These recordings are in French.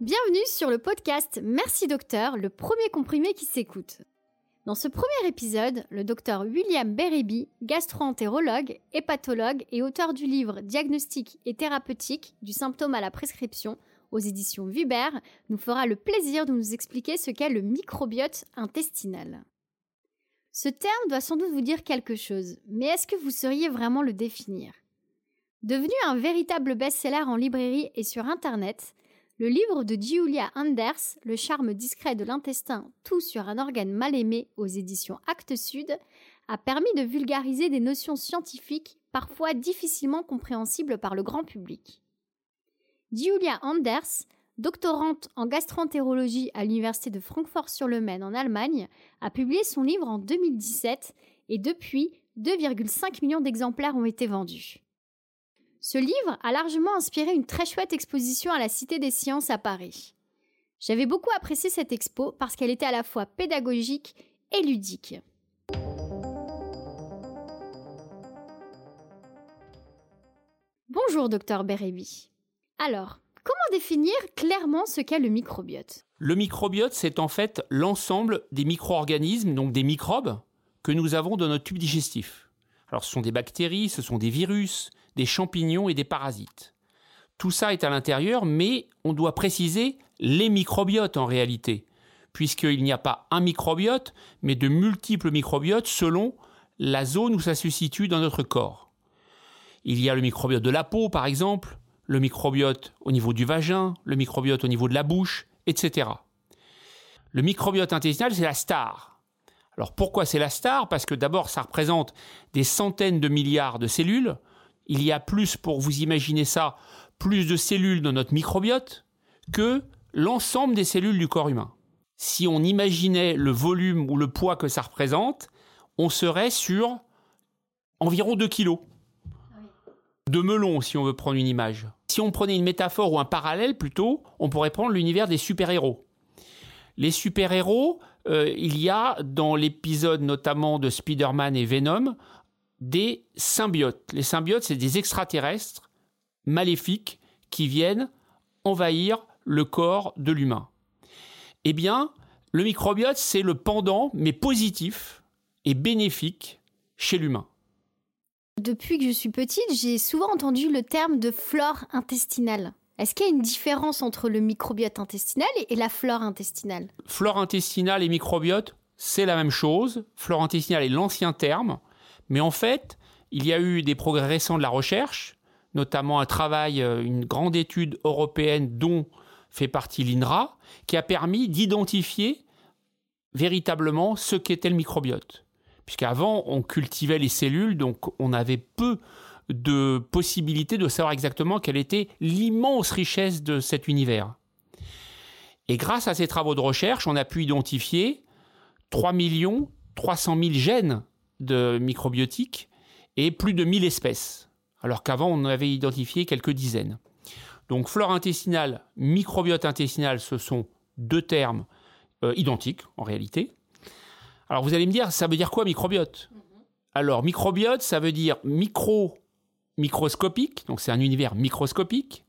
Bienvenue sur le podcast Merci Docteur, le premier comprimé qui s'écoute. Dans ce premier épisode, le docteur William Berryby, gastro-entérologue, hépatologue et auteur du livre Diagnostic et thérapeutique du symptôme à la prescription aux éditions Viber, nous fera le plaisir de nous expliquer ce qu'est le microbiote intestinal. Ce terme doit sans doute vous dire quelque chose, mais est-ce que vous sauriez vraiment le définir? Devenu un véritable best-seller en librairie et sur Internet, le livre de Giulia Anders, Le charme discret de l'intestin, tout sur un organe mal aimé aux éditions Actes Sud, a permis de vulgariser des notions scientifiques parfois difficilement compréhensibles par le grand public. Giulia Anders, doctorante en gastroentérologie à l'université de Francfort-sur-le-Main en Allemagne, a publié son livre en 2017 et depuis 2,5 millions d'exemplaires ont été vendus. Ce livre a largement inspiré une très chouette exposition à la Cité des Sciences à Paris. J'avais beaucoup apprécié cette expo parce qu'elle était à la fois pédagogique et ludique. Bonjour docteur Bérébi. Alors, comment définir clairement ce qu'est le microbiote? Le microbiote, c'est en fait l'ensemble des micro-organismes, donc des microbes, que nous avons dans notre tube digestif. Alors ce sont des bactéries, ce sont des virus, des champignons et des parasites. Tout ça est à l'intérieur, mais on doit préciser les microbiotes en réalité, puisqu'il n'y a pas un microbiote, mais de multiples microbiotes selon la zone où ça se situe dans notre corps. Il y a le microbiote de la peau, par exemple, le microbiote au niveau du vagin, le microbiote au niveau de la bouche, etc. Le microbiote intestinal, c'est la star. Alors pourquoi c'est la star? Parce que d'abord, ça représente des centaines de milliards de cellules, il y a plus, pour vous imaginer ça, plus de cellules dans notre microbiote que l'ensemble des cellules du corps humain. Si on imaginait le volume ou le poids que ça représente, on serait sur environ 2 kilos de melon, si on veut prendre une image. Si on prenait une métaphore ou un parallèle plutôt, on pourrait prendre l'univers des super-héros. Les super-héros, euh, il y a dans l'épisode notamment de Spider-Man et Venom, des symbiotes. Les symbiotes, c'est des extraterrestres maléfiques qui viennent envahir le corps de l'humain. Eh bien, le microbiote, c'est le pendant, mais positif et bénéfique chez l'humain. Depuis que je suis petite, j'ai souvent entendu le terme de flore intestinale. Est-ce qu'il y a une différence entre le microbiote intestinal et la flore intestinale? Flore intestinale et microbiote, c'est la même chose. Flore intestinale est l'ancien terme. Mais en fait, il y a eu des progrès récents de la recherche, notamment un travail, euh, une grande étude européenne dont fait partie l'INRA, qui a permis d'identifier véritablement ce qu'était le microbiote. Puisqu'avant, on cultivait les cellules, donc on avait peu de possibilités de savoir exactement quelle était l'immense richesse de cet univers. Et grâce à ces travaux de recherche, on a pu identifier 3 300 000 gènes de microbiotiques et plus de 1000 espèces, alors qu'avant on en avait identifié quelques dizaines. Donc flore intestinale, microbiote intestinal, ce sont deux termes euh, identiques en réalité. Alors vous allez me dire, ça veut dire quoi microbiote? Alors microbiote, ça veut dire micro, microscopique, donc c'est un univers microscopique,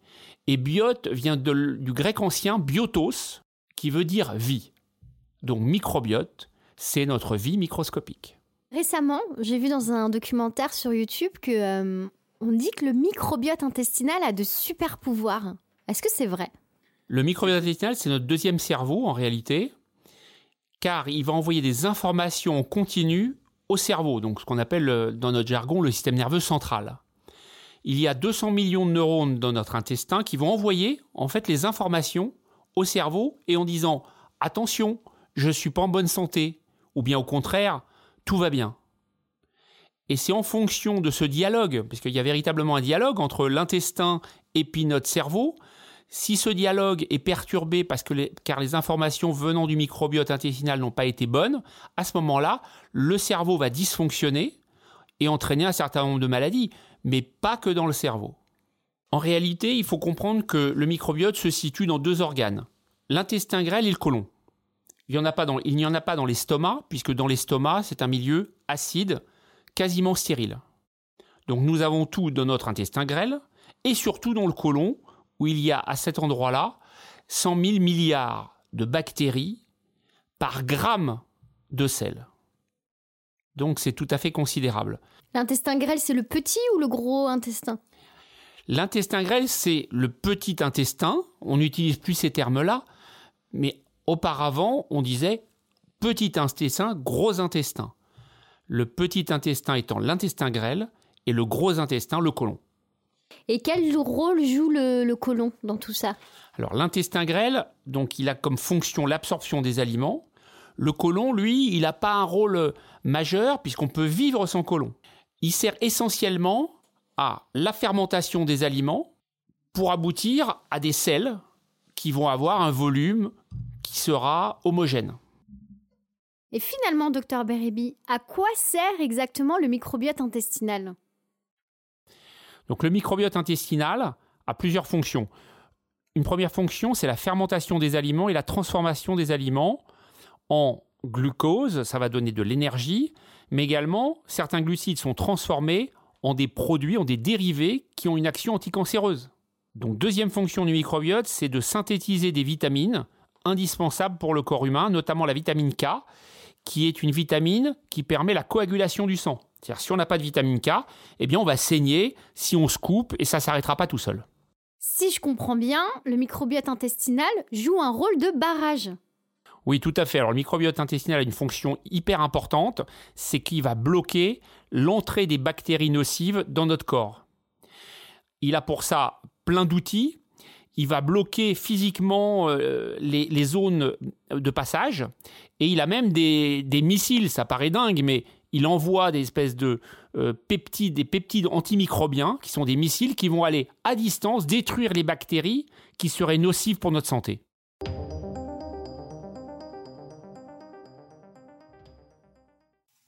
et biote vient du grec ancien biotos, qui veut dire vie. Donc microbiote, c'est notre vie microscopique. Récemment, j'ai vu dans un documentaire sur YouTube que euh, on dit que le microbiote intestinal a de super pouvoirs. Est-ce que c'est vrai? Le microbiote intestinal, c'est notre deuxième cerveau en réalité, car il va envoyer des informations en continu au cerveau, donc ce qu'on appelle euh, dans notre jargon le système nerveux central. Il y a 200 millions de neurones dans notre intestin qui vont envoyer en fait les informations au cerveau et en disant attention, je suis pas en bonne santé, ou bien au contraire, tout va bien. Et c'est en fonction de ce dialogue, puisqu'il y a véritablement un dialogue entre l'intestin et notre cerveau, si ce dialogue est perturbé parce que car les informations venant du microbiote intestinal n'ont pas été bonnes, à ce moment-là, le cerveau va dysfonctionner et entraîner un certain nombre de maladies, mais pas que dans le cerveau. En réalité, il faut comprendre que le microbiote se situe dans deux organes, l'intestin grêle et le côlon. Il n'y en a pas dans l'estomac, puisque dans l'estomac, c'est un milieu acide, quasiment stérile. Donc nous avons tout dans notre intestin grêle, et surtout dans le côlon, où il y a à cet endroit-là 100 000 milliards de bactéries par gramme de sel. Donc c'est tout à fait considérable. L'intestin grêle, c'est le petit ou le gros intestin? L'intestin grêle, c'est le petit intestin. On n'utilise plus ces termes-là, mais auparavant, on disait petit intestin, gros intestin. Le petit intestin étant l'intestin grêle et le gros intestin, le côlon. Et quel rôle joue le, le côlon dans tout ça? Alors l'intestin grêle, donc il a comme fonction l'absorption des aliments. Le côlon, lui, il n'a pas un rôle majeur puisqu'on peut vivre sans côlon. Il sert essentiellement à la fermentation des aliments pour aboutir à des sels qui vont avoir un volume qui sera homogène. Et finalement, docteur Beribi, à quoi sert exactement le microbiote intestinal? Donc le microbiote intestinal a plusieurs fonctions. Une première fonction, c'est la fermentation des aliments et la transformation des aliments en glucose, ça va donner de l'énergie, mais également certains glucides sont transformés en des produits, en des dérivés qui ont une action anticancéreuse. Donc deuxième fonction du microbiote, c'est de synthétiser des vitamines indispensables pour le corps humain, notamment la vitamine K, qui est une vitamine qui permet la coagulation du sang. C'est-à-dire si on n'a pas de vitamine K, eh bien on va saigner si on se coupe et ça ne s'arrêtera pas tout seul. Si je comprends bien, le microbiote intestinal joue un rôle de barrage. Oui, tout à fait. Alors le microbiote intestinal a une fonction hyper importante, c'est qu'il va bloquer l'entrée des bactéries nocives dans notre corps. Il a pour ça plein d'outils. Il va bloquer physiquement euh, les, zones de passage. Et il a même des, missiles, ça paraît dingue, mais il envoie des espèces de euh, peptides, des peptides antimicrobiens, qui sont des missiles qui vont aller à distance détruire les bactéries qui seraient nocives pour notre santé.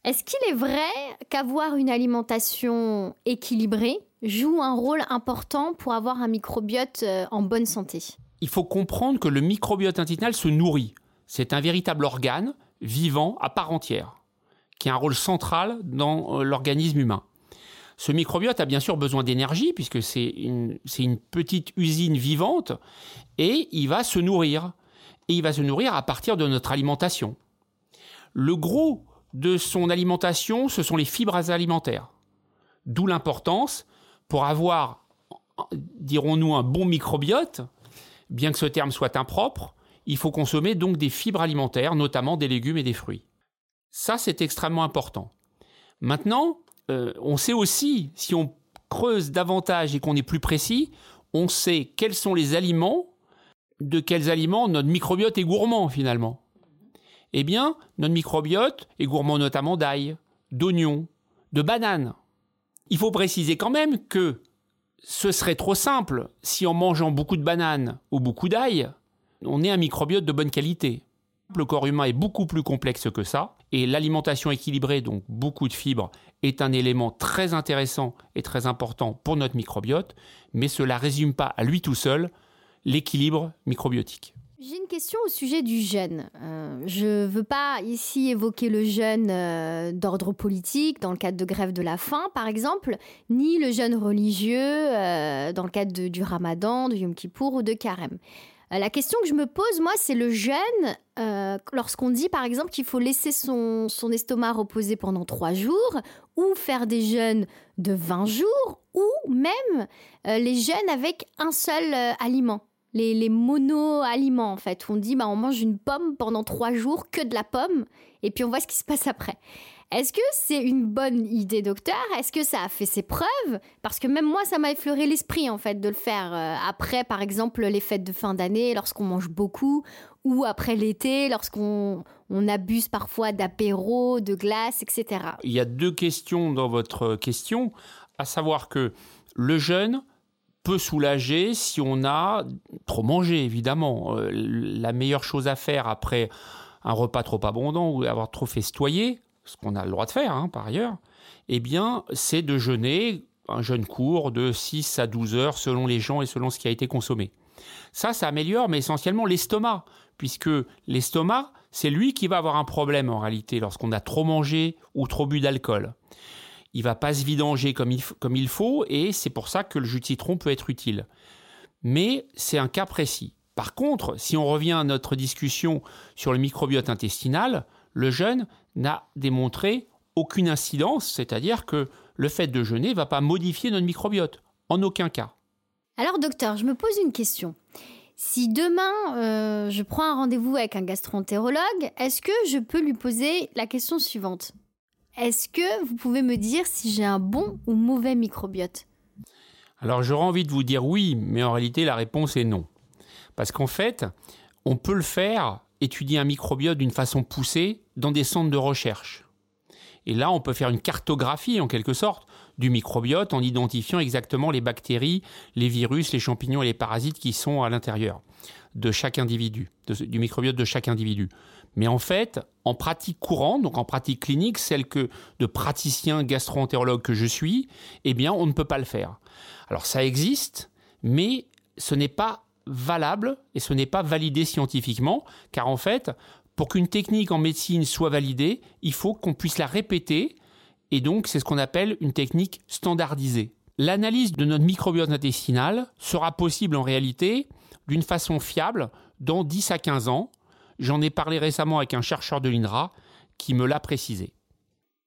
Est-ce qu'il est vrai qu'avoir une alimentation équilibrée joue un rôle important pour avoir un microbiote euh, en bonne santé Il faut comprendre que le microbiote intestinal se nourrit. C'est un véritable organe vivant à part entière, qui a un rôle central dans euh, l'organisme humain. Ce microbiote a bien sûr besoin d'énergie, puisque c'est une, une petite usine vivante, et il va se nourrir. Et il va se nourrir à partir de notre alimentation. Le gros de son alimentation, ce sont les fibres alimentaires. D'où l'importance, pour avoir, dirons-nous, un bon microbiote, bien que ce terme soit impropre, il faut consommer donc des fibres alimentaires, notamment des légumes et des fruits. Ça, c'est extrêmement important. Maintenant, euh, on sait aussi, si on creuse davantage et qu'on est plus précis, on sait quels sont les aliments, de quels aliments notre microbiote est gourmand finalement eh bien, notre microbiote est gourmand notamment d'ail, d'oignons, de bananes. Il faut préciser quand même que ce serait trop simple si en mangeant beaucoup de bananes ou beaucoup d'ail, on ait un microbiote de bonne qualité. Le corps humain est beaucoup plus complexe que ça, et l'alimentation équilibrée, donc beaucoup de fibres, est un élément très intéressant et très important pour notre microbiote, mais cela ne résume pas à lui tout seul l'équilibre microbiotique. J'ai une question au sujet du jeûne. Euh, je ne veux pas ici évoquer le jeûne euh, d'ordre politique dans le cadre de grève de la faim, par exemple, ni le jeûne religieux euh, dans le cadre du ramadan, de Yom Kippour ou de Carême. la question que je me pose, moi, c'est le jeûne lorsqu'on dit, par exemple, qu'il faut laisser son, son estomac reposer pendant trois jours ou faire des jeûnes de 20 jours ou même les jeûnes avec un seul aliment les, mono-aliments en fait. On dit bah, on mange une pomme pendant trois jours, que de la pomme, et puis on voit ce qui se passe après. Est-ce que c'est une bonne idée, docteur? Est-ce que ça a fait ses preuves? Parce que même moi, ça m'a effleuré l'esprit, en fait, de le faire euh, après, par exemple, les fêtes de fin d'année, lorsqu'on mange beaucoup, ou après l'été, lorsqu'on on abuse parfois d'apéro, de glace, etc. Il y a deux questions dans votre question, à savoir que le jeûne peut soulager si on a trop mangé, évidemment. Euh, la meilleure chose à faire après un repas trop abondant ou avoir trop festoyé, ce qu'on a le droit de faire hein, par ailleurs, eh bien, c'est de jeûner un jeûne court de 6 à 12 heures selon les gens et selon ce qui a été consommé. Ça, ça améliore, mais essentiellement l'estomac, puisque l'estomac, c'est lui qui va avoir un problème en réalité lorsqu'on a trop mangé ou trop bu d'alcool il va pas se vidanger comme il, faut, et c'est pour ça que le jus de citron peut être utile. Mais c'est un cas précis. Par contre, si on revient à notre discussion sur le microbiote intestinal, le jeûne n'a démontré aucune incidence, c'est-à-dire que le fait de jeûner ne va pas modifier notre microbiote, en aucun cas. Alors docteur, je me pose une question. Si demain euh, je prends un rendez-vous avec un gastroentérologue, est-ce que je peux lui poser la question suivante? Est-ce que vous pouvez me dire si j'ai un bon ou mauvais microbiote? Alors j'aurais envie de vous dire oui, mais en réalité la réponse est non. Parce qu'en fait, on peut le faire, étudier un microbiote d'une façon poussée dans des centres de recherche. Et là, on peut faire une cartographie en quelque sorte du microbiote en identifiant exactement les bactéries, les virus, les champignons et les parasites qui sont à l'intérieur de chaque individu, du microbiote de chaque individu. Mais en fait, en pratique courante, donc en pratique clinique, celle que de praticien gastro-entérologue que je suis, eh bien, on ne peut pas le faire. Alors ça existe, mais ce n'est pas valable et ce n'est pas validé scientifiquement, car en fait, pour qu'une technique en médecine soit validée, il faut qu'on puisse la répéter, et donc c'est ce qu'on appelle une technique standardisée. L'analyse de notre microbiote intestinal sera possible en réalité d'une façon fiable dans 10 à 15 ans. J'en ai parlé récemment avec un chercheur de l'INRA qui me l'a précisé.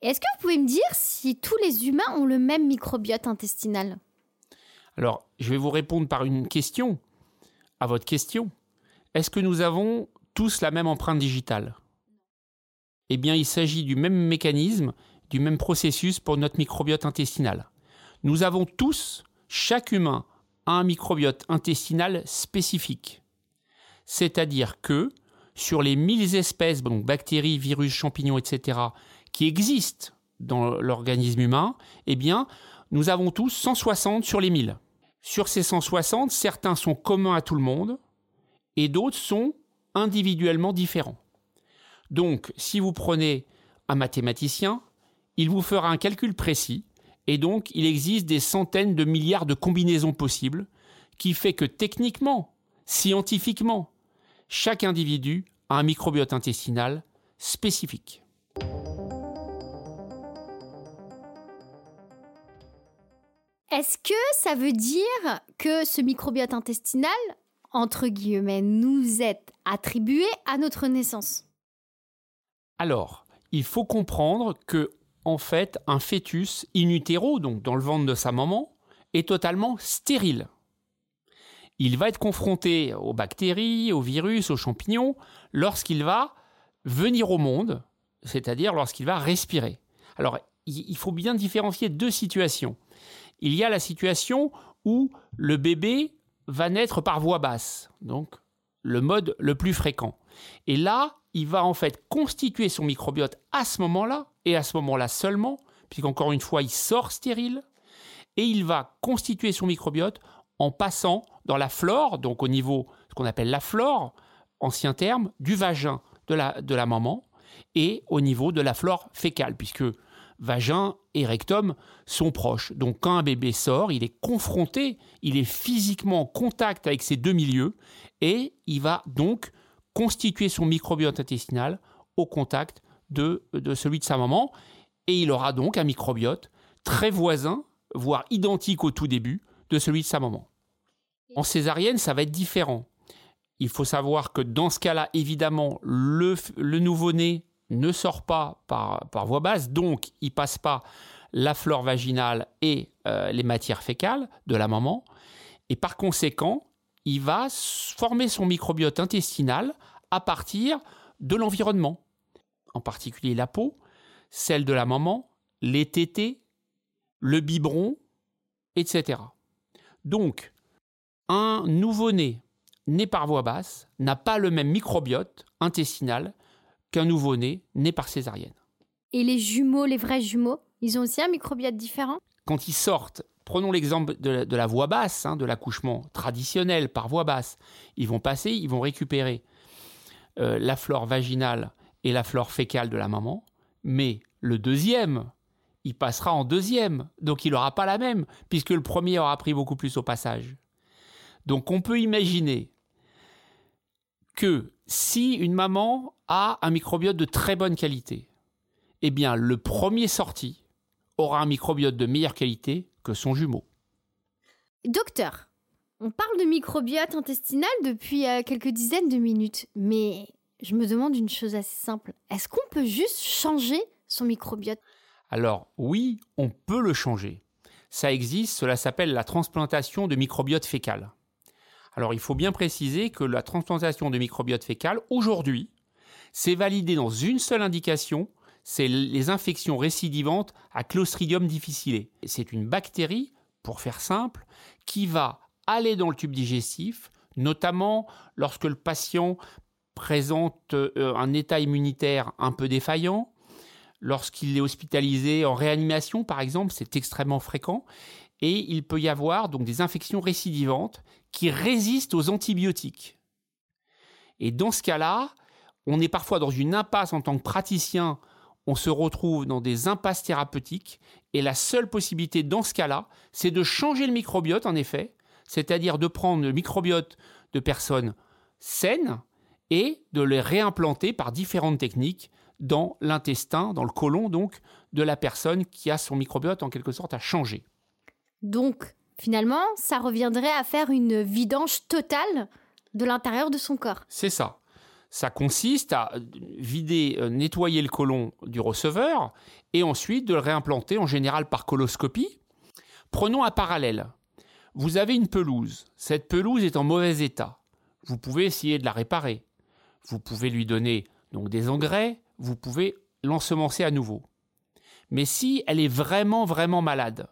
Est-ce que vous pouvez me dire si tous les humains ont le même microbiote intestinal? Alors, je vais vous répondre par une question à votre question. Est-ce que nous avons tous la même empreinte digitale? Eh bien, il s'agit du même mécanisme, du même processus pour notre microbiote intestinal. Nous avons tous, chaque humain, un microbiote intestinal spécifique. C'est-à-dire que sur les 1000 espèces, bactéries, virus, champignons, etc., qui existent dans l'organisme humain, eh bien, nous avons tous 160 sur les 1000. Sur ces 160, certains sont communs à tout le monde et d'autres sont individuellement différents. Donc, si vous prenez un mathématicien, il vous fera un calcul précis, et donc il existe des centaines de milliards de combinaisons possibles, qui fait que techniquement, scientifiquement, chaque individu a un microbiote intestinal spécifique. Est-ce que ça veut dire que ce microbiote intestinal entre guillemets, nous est attribué à notre naissance? Alors, il faut comprendre que, en fait, un fœtus in utero, donc dans le ventre de sa maman, est totalement stérile. Il va être confronté aux bactéries, aux virus, aux champignons, lorsqu'il va venir au monde, c'est-à-dire lorsqu'il va respirer. Alors, il faut bien différencier deux situations. Il y a la situation où le bébé va naître par voie basse, donc le mode le plus fréquent. Et là, il va en fait constituer son microbiote à ce moment-là, et à ce moment-là seulement, puisqu'encore une fois, il sort stérile, et il va constituer son microbiote en passant dans la flore, donc au niveau, ce qu'on appelle la flore, ancien terme, du vagin de la, de la maman, et au niveau de la flore fécale, puisque vagin et rectum sont proches. Donc quand un bébé sort, il est confronté, il est physiquement en contact avec ces deux milieux et il va donc constituer son microbiote intestinal au contact de, celui de sa maman et il aura donc un microbiote très voisin, voire identique au tout début, de celui de sa maman. En césarienne, ça va être différent. Il faut savoir que dans ce cas-là, évidemment, le, le nouveau-né ne sort pas par, voie basse, donc il passe pas la flore vaginale et euh, les matières fécales de la maman, et par conséquent, il va former son microbiote intestinal à partir de l'environnement, en particulier la peau, celle de la maman, les tétés, le biberon, etc. Donc, un nouveau-né né par voie basse n'a pas le même microbiote intestinal qu'un nouveau-né né par césarienne. Et les jumeaux, les vrais jumeaux, ils ont aussi un microbiote différent? Quand ils sortent, prenons l'exemple de, la voie basse, hein, de l'accouchement traditionnel par voie basse, ils vont passer, ils vont récupérer euh, la flore vaginale et la flore fécale de la maman, mais le deuxième, il passera en deuxième, donc il n'aura pas la même, puisque le premier aura pris beaucoup plus au passage. Donc on peut imaginer que si une maman a un microbiote de très bonne qualité, eh bien le premier sorti aura un microbiote de meilleure qualité que son jumeau. Docteur, On parle de microbiote intestinal depuis euh, quelques dizaines de minutes, mais je me demande une chose assez simple. Est-ce qu'on peut juste changer son microbiote? Alors oui, on peut le changer. Ça existe, cela s'appelle la transplantation de microbiote fécal. Alors il faut bien préciser que la transplantation de microbiote fécal, aujourd'hui, c'est validé dans une seule indication, c'est les infections récidivantes à Clostridium difficile. C'est une bactérie, pour faire simple, qui va aller dans le tube digestif, notamment lorsque le patient présente euh, un état immunitaire un peu défaillant, lorsqu'il est hospitalisé en réanimation par exemple, c'est extrêmement fréquent, et il peut y avoir donc des infections récidivantes qui résistent aux antibiotiques. Et dans ce cas-là, on est parfois dans une impasse en tant que praticien, on se retrouve dans des impasses thérapeutiques, et la seule possibilité dans ce cas-là, c'est de changer le microbiote en effet, c'est-à-dire de prendre le microbiote de personnes saines et de les réimplanter par différentes techniques dans l'intestin, dans le côlon donc, de la personne qui a son microbiote en quelque sorte à changer. Donc, finalement, ça reviendrait à faire une vidange totale de l'intérieur de son corps. C'est ça. Ça consiste à vider, euh, nettoyer le côlon du receveur et ensuite de le réimplanter en général par coloscopie. Prenons un parallèle. Vous avez une pelouse. Cette pelouse est en mauvais état. Vous pouvez essayer de la réparer. Vous pouvez lui donner donc des engrais. Vous pouvez l'ensemencer à nouveau. Mais si elle est vraiment vraiment malade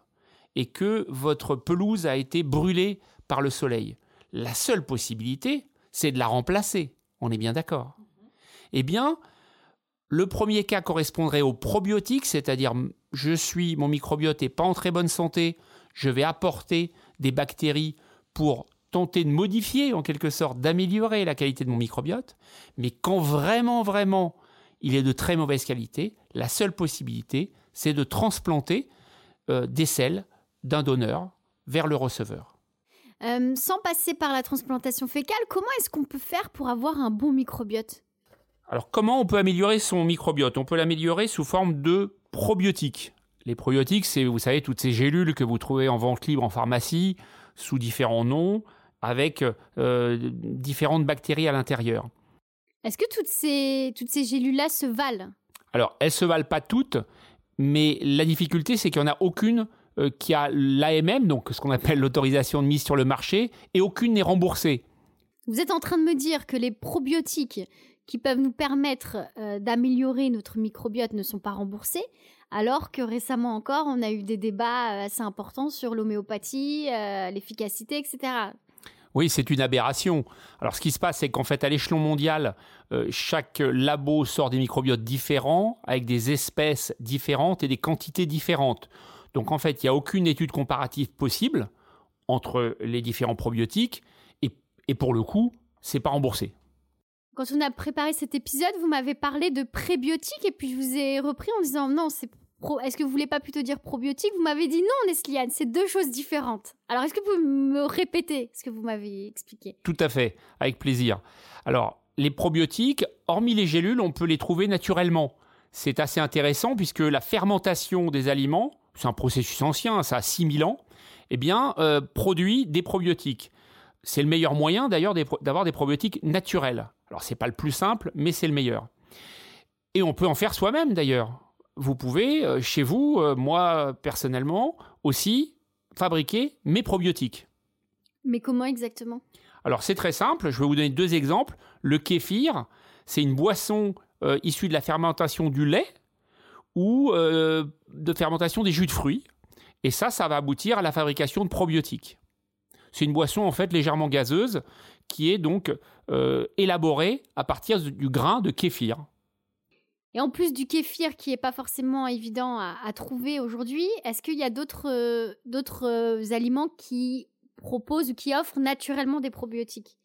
et que votre pelouse a été brûlée par le soleil, la seule possibilité, c'est de la remplacer. On est bien d'accord. Eh bien, le premier cas correspondrait au probiotique, c'est-à-dire je suis mon microbiote n'est pas en très bonne santé, je vais apporter des bactéries pour tenter de modifier, en quelque sorte, d'améliorer la qualité de mon microbiote. Mais quand vraiment, vraiment, il est de très mauvaise qualité, la seule possibilité, c'est de transplanter euh, des selles d'un donneur vers le receveur. Euh, sans passer par la transplantation fécale, comment est-ce qu'on peut faire pour avoir un bon microbiote? Alors, comment on peut améliorer son microbiote? On peut l'améliorer sous forme de probiotiques. Les probiotiques, c'est, vous savez, toutes ces gélules que vous trouvez en vente libre en pharmacie, sous différents noms, avec euh, différentes bactéries à l'intérieur. Est-ce que toutes ces, toutes ces gélules-là se valent? Alors, elles se valent pas toutes, mais la difficulté, c'est qu'il n'y en a aucune euh, qui a l'AMM, donc ce qu'on appelle l'autorisation de mise sur le marché, et aucune n'est remboursée. Vous êtes en train de me dire que les probiotiques qui peuvent nous permettre euh, d'améliorer notre microbiote ne sont pas remboursés, alors que récemment encore, on a eu des débats euh, assez importants sur l'homéopathie, euh, l'efficacité, etc. Oui, c'est une aberration. Alors, ce qui se passe, c'est qu'en fait, à l'échelon mondial, chaque labo sort des microbiotes différents, avec des espèces différentes et des quantités différentes. Donc, en fait, il n'y a aucune étude comparative possible entre les différents probiotiques, et, et pour le coup, c'est pas remboursé. Quand on a préparé cet épisode, vous m'avez parlé de prébiotiques et puis je vous ai repris en disant non, c'est Est-ce que vous voulez pas plutôt dire probiotique? Vous m'avez dit non, Nesliane, c'est deux choses différentes. Alors, est-ce que vous pouvez me répéter ce que vous m'avez expliqué? Tout à fait, avec plaisir. Alors, les probiotiques, hormis les gélules, on peut les trouver naturellement. C'est assez intéressant puisque la fermentation des aliments, c'est un processus ancien, ça a 6000 ans, eh bien, euh, produit des probiotiques. C'est le meilleur moyen d'ailleurs d'avoir des probiotiques naturels. Alors c'est pas le plus simple, mais c'est le meilleur. Et on peut en faire soi-même d'ailleurs. Vous pouvez, euh, chez vous, euh, moi personnellement, aussi fabriquer mes probiotiques. Mais comment exactement? Alors c'est très simple, je vais vous donner deux exemples. Le kéfir, c'est une boisson euh, issue de la fermentation du lait ou de fermentation des jus de fruits. Et ça, ça va aboutir à la fabrication de probiotiques. C'est une boisson en fait légèrement gazeuse qui est donc euh, élaboré à partir du grain de kéfir. Et en plus du kéfir qui n'est pas forcément évident à, trouver aujourd'hui, est-ce qu'il y a d'autres euh, euh, aliments qui proposent ou qui offrent naturellement des probiotiques?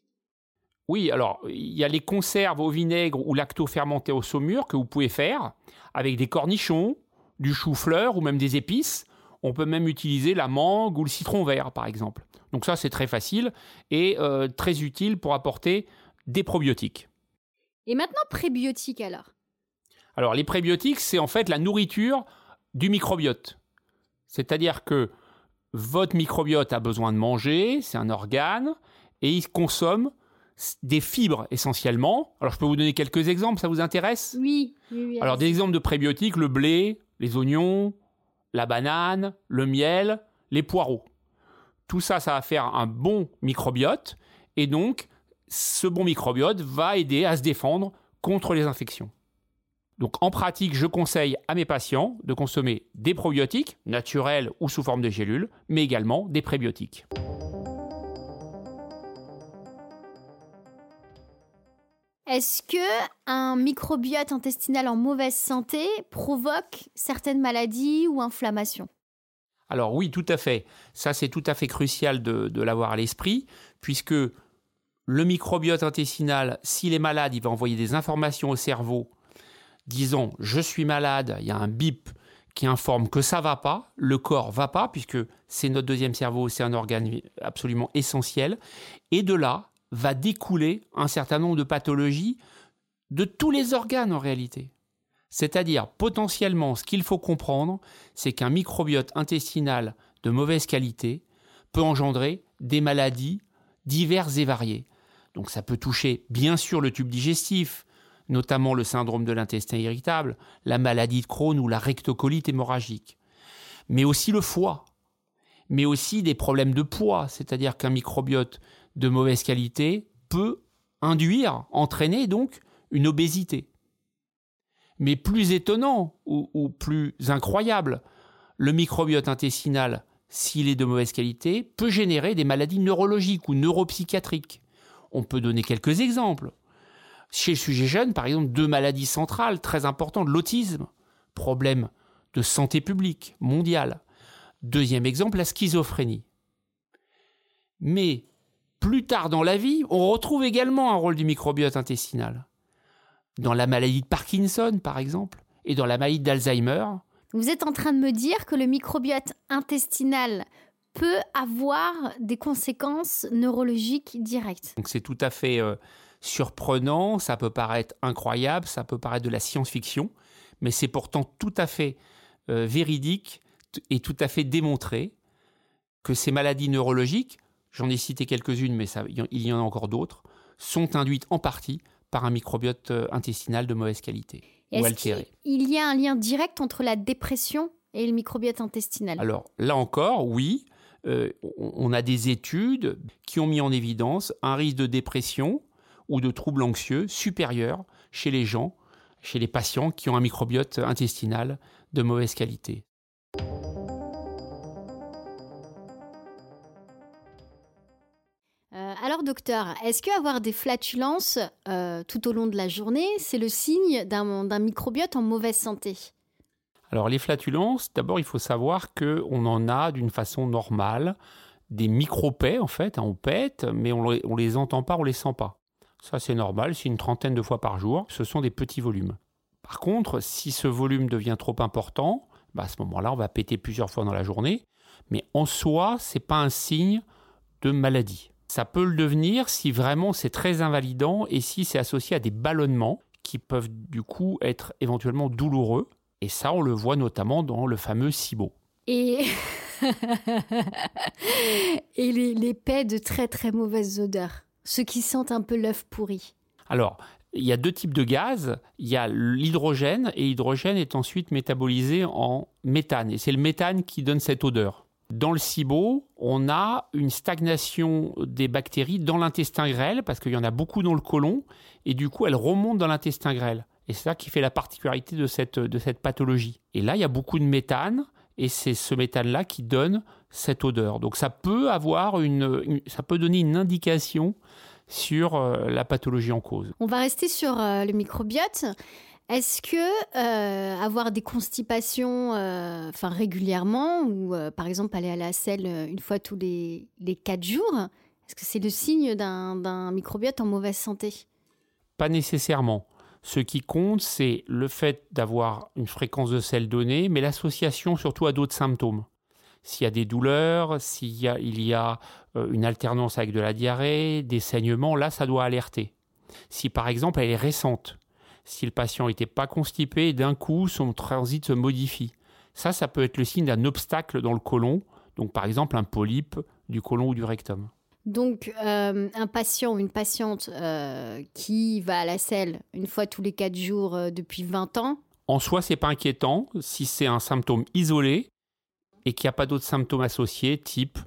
Oui, alors il y a les conserves au vinaigre ou lacto-fermentés au saumur que vous pouvez faire avec des cornichons, du chou-fleur ou même des épices. On peut même utiliser la mangue ou le citron vert, par exemple. Donc ça, c'est très facile et euh, très utile pour apporter des probiotiques. Et maintenant, prébiotiques alors Alors, les prébiotiques, c'est en fait la nourriture du microbiote. C'est-à-dire que votre microbiote a besoin de manger, c'est un organe, et il consomme des fibres essentiellement. Alors je peux vous donner quelques exemples, ça vous intéresse? Oui. oui, Alors des exemples de prébiotiques, le blé, les oignons, la banane, le miel, les poireaux. Tout ça, ça va faire un bon microbiote, et donc ce bon microbiote va aider à se défendre contre les infections. Donc en pratique, je conseille à mes patients de consommer des probiotiques, naturels ou sous forme de gélules, mais également des prébiotiques. Est-ce que un microbiote intestinal en mauvaise santé provoque certaines maladies ou inflammations? Alors oui, tout à fait. Ça, c'est tout à fait crucial de, de l'avoir à l'esprit, puisque le microbiote intestinal, s'il est malade, il va envoyer des informations au cerveau disant je suis malade, il y a un bip qui informe que ça va pas, le corps va pas puisque c'est notre deuxième cerveau, c'est un organe absolument essentiel et de là va découler un certain nombre de pathologies de tous les organes en réalité. C'est-à-dire potentiellement ce qu'il faut comprendre, c'est qu'un microbiote intestinal de mauvaise qualité peut engendrer des maladies diverses et variées. Donc ça peut toucher bien sûr le tube digestif, notamment le syndrome de l'intestin irritable, la maladie de Crohn ou la rectocolite hémorragique, mais aussi le foie, mais aussi des problèmes de poids, c'est-à-dire qu'un microbiote de mauvaise qualité peut induire, entraîner donc une obésité. Mais plus étonnant ou, plus incroyable, le microbiote intestinal, s'il est de mauvaise qualité, peut générer des maladies neurologiques ou neuropsychiatriques. On peut donner quelques exemples. Chez le sujet jeune, par exemple, deux maladies centrales très importantes, l'autisme, problème de santé publique mondiale. Deuxième exemple, la schizophrénie. Mais plus tard dans la vie, on retrouve également un rôle du microbiote intestinal. Dans la maladie de Parkinson, par exemple, et dans la maladie d'Alzheimer. Vous êtes en train de me dire que le microbiote intestinal peut avoir des conséquences neurologiques directes. Donc c'est tout à fait euh, surprenant, ça peut paraître incroyable, ça peut paraître de la science-fiction, mais c'est pourtant tout à fait euh, véridique et tout à fait démontré que ces maladies neurologiques, j'en ai cité quelques-unes, mais ça, il y en a encore d'autres, sont induites en partie par un microbiote euh, intestinal de mauvaise qualité ou altéré. Il y a un lien direct entre la dépression et le microbiote intestinal? Alors là encore, oui. Euh, on a des études qui ont mis en évidence un risque de dépression ou de troubles anxieux supérieurs chez les gens, chez les patients qui ont un microbiote intestinal de mauvaise qualité. Euh, alors docteur, est-ce que avoir des flatulences euh, tout au long de la journée, c'est le signe d'un microbiote en mauvaise santé? Alors les flatulences, d'abord il faut savoir qu'on en a d'une façon normale, des micropets en fait, hein, on pète, mais on, on les entend pas, on les sent pas. Ça, c'est normal, c'est une trentaine de fois par jour. Ce sont des petits volumes. Par contre, si ce volume devient trop important, bah à ce moment-là, on va péter plusieurs fois dans la journée. Mais en soi, ce n'est pas un signe de maladie. Ça peut le devenir si vraiment c'est très invalidant et si c'est associé à des ballonnements qui peuvent du coup être éventuellement douloureux. Et ça, on le voit notamment dans le fameux SIBO. Et, et les, les paix de très très mauvaises odeurs ceux qui sentent un peu l'œuf pourri Alors, il y a deux types de gaz. Il y a l'hydrogène, et l'hydrogène est ensuite métabolisé en méthane. Et c'est le méthane qui donne cette odeur. Dans le SIBO, on a une stagnation des bactéries dans l'intestin grêle, parce qu'il y en a beaucoup dans le côlon, et du coup, elles remontent dans l'intestin grêle. Et c'est ça qui fait la particularité de cette, de cette pathologie. Et là, il y a beaucoup de méthane, et c'est ce méthane-là qui donne cette odeur. Donc ça peut avoir une, ça peut donner une indication sur euh, la pathologie en cause. On va rester sur euh, le microbiote. Est-ce que euh, avoir des constipations enfin régulièrement ou par exemple aller à la selle une fois tous les, les quatre jours, est-ce que c'est le signe d'un microbiote en mauvaise santé? Pas nécessairement. Ce qui compte, c'est le fait d'avoir une fréquence de sel donnée, mais l'association surtout à d'autres symptômes s'il y a des douleurs, s'il y a, il y a euh, une alternance avec de la diarrhée, des saignements, là, ça doit alerter. Si par exemple elle est récente, si le patient n'était pas constipé, d'un coup son transit se modifie. Ça, ça peut être le signe d'un obstacle dans le côlon, Donc par exemple un polype du côlon ou du rectum. Donc, euh, un patient ou une patiente euh, qui va à la selle une fois tous les quatre jours euh, depuis 20 ans. En soi, c'est pas inquiétant si c'est un symptôme isolé et qu'il n'y a pas d'autres symptômes associés, type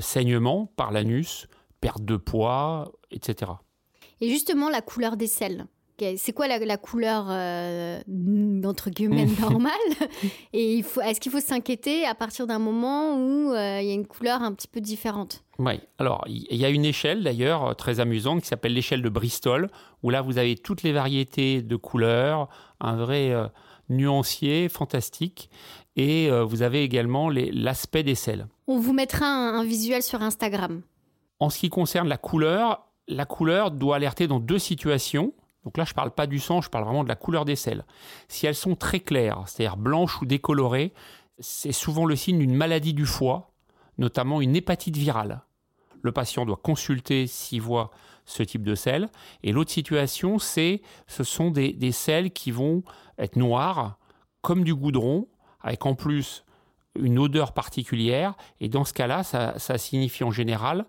saignement par l'anus, perte de poids, etc. Et justement, la couleur des selles. C'est quoi la, couleur euh, entre guillemets normale? Et est-ce qu'il faut s'inquiéter à partir d'un moment où euh, il y a une couleur un petit peu différente? Oui, alors il y a une échelle d'ailleurs euh, très amusante qui s'appelle l'échelle de Bristol, où là vous avez toutes les variétés de couleurs, un vrai nuancier fantastique, et vous avez également l'aspect des selles. On vous mettra un visuel sur Instagram. En ce qui concerne la couleur, la couleur doit alerter dans deux situations. Donc là, je ne parle pas du sang, je parle vraiment de la couleur des selles. Si elles sont très claires, c'est-à-dire blanches ou décolorées, c'est souvent le signe d'une maladie du foie, notamment une hépatite virale. Le patient doit consulter s'il voit ce type de selles. Et l'autre situation, c'est ce sont des, des selles qui vont être noires, comme du goudron, avec en plus une odeur particulière. Et dans ce cas-là, ça, ça signifie en général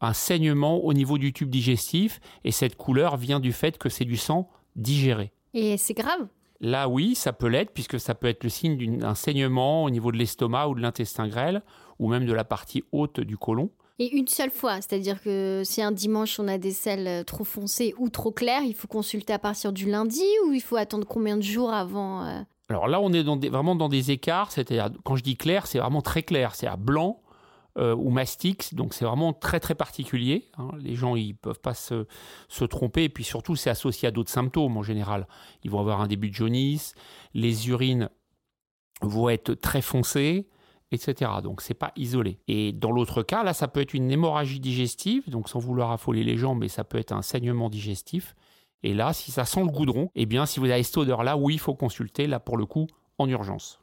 un saignement au niveau du tube digestif et cette couleur vient du fait que c'est du sang digéré. Et c'est grave Là, oui, ça peut l'être, puisque ça peut être le signe d'un saignement au niveau de l'estomac ou de l'intestin grêle, ou même de la partie haute du côlon. Et une seule fois, c'est-à-dire que si un dimanche on a des selles trop foncées ou trop claires, il faut consulter à partir du lundi ou il faut attendre combien de jours avant euh Alors là, on est vraiment dans des écarts, c'est-à-dire quand je dis clair, c'est vraiment très clair, c'est à blanc euh, ou mastix. Donc c'est vraiment très très particulier. Hein. Les gens ils peuvent pas se, se tromper. Et puis surtout c'est associé à d'autres symptômes en général. Ils vont avoir un début de jaunisse, les urines vont être très foncées, etc. Donc c'est pas isolé. Et dans l'autre cas, là ça peut être une hémorragie digestive, donc sans vouloir affoler les gens, mais ça peut être un saignement digestif. Et là, si ça sent le goudron, eh bien si vous avez cette odeur-là, oui, il faut consulter là pour le coup en urgence.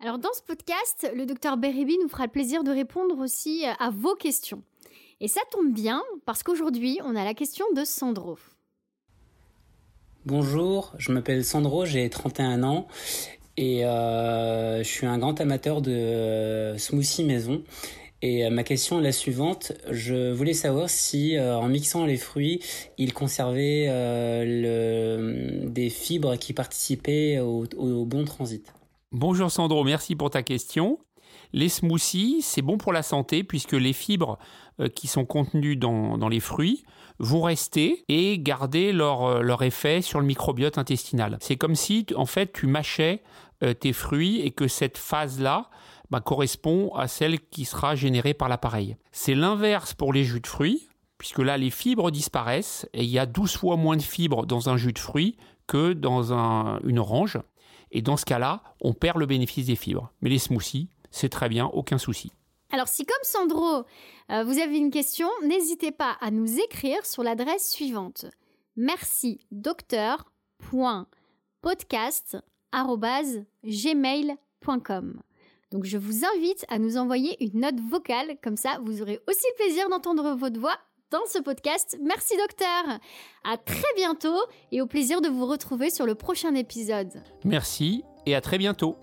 Alors dans ce podcast, le docteur Beribi nous fera le plaisir de répondre aussi à vos questions. Et ça tombe bien parce qu'aujourd'hui, on a la question de Sandro. Bonjour, je m'appelle Sandro, j'ai 31 ans et euh, je suis un grand amateur de euh, smoothie maison. Et ma question est la suivante. Je voulais savoir si, en mixant les fruits, il conservait des fibres qui participaient au bon transit. Bonjour Sandro, merci pour ta question. Les smoothies, c'est bon pour la santé puisque les fibres euh, qui sont contenues dans, les fruits vont rester et garder leur, euh, leur effet sur le microbiote intestinal. C'est comme si en fait tu mâchais euh, tes fruits et que cette phase-là bah, correspond à celle qui sera générée par l'appareil. C'est l'inverse pour les jus de fruits puisque là les fibres disparaissent et il y a 12 fois moins de fibres dans un jus de fruits que dans une orange. Et dans ce cas-là, on perd le bénéfice des fibres. Mais les smoothies, c'est très bien, aucun souci. Alors si comme Sandro, euh, vous avez une question, n'hésitez pas à nous écrire sur l'adresse suivante. Merci docteur.podcast@gmail.com. Donc je vous invite à nous envoyer une note vocale, comme ça vous aurez aussi le plaisir d'entendre votre voix dans ce podcast. Merci docteur. À très bientôt et au plaisir de vous retrouver sur le prochain épisode. Merci et à très bientôt.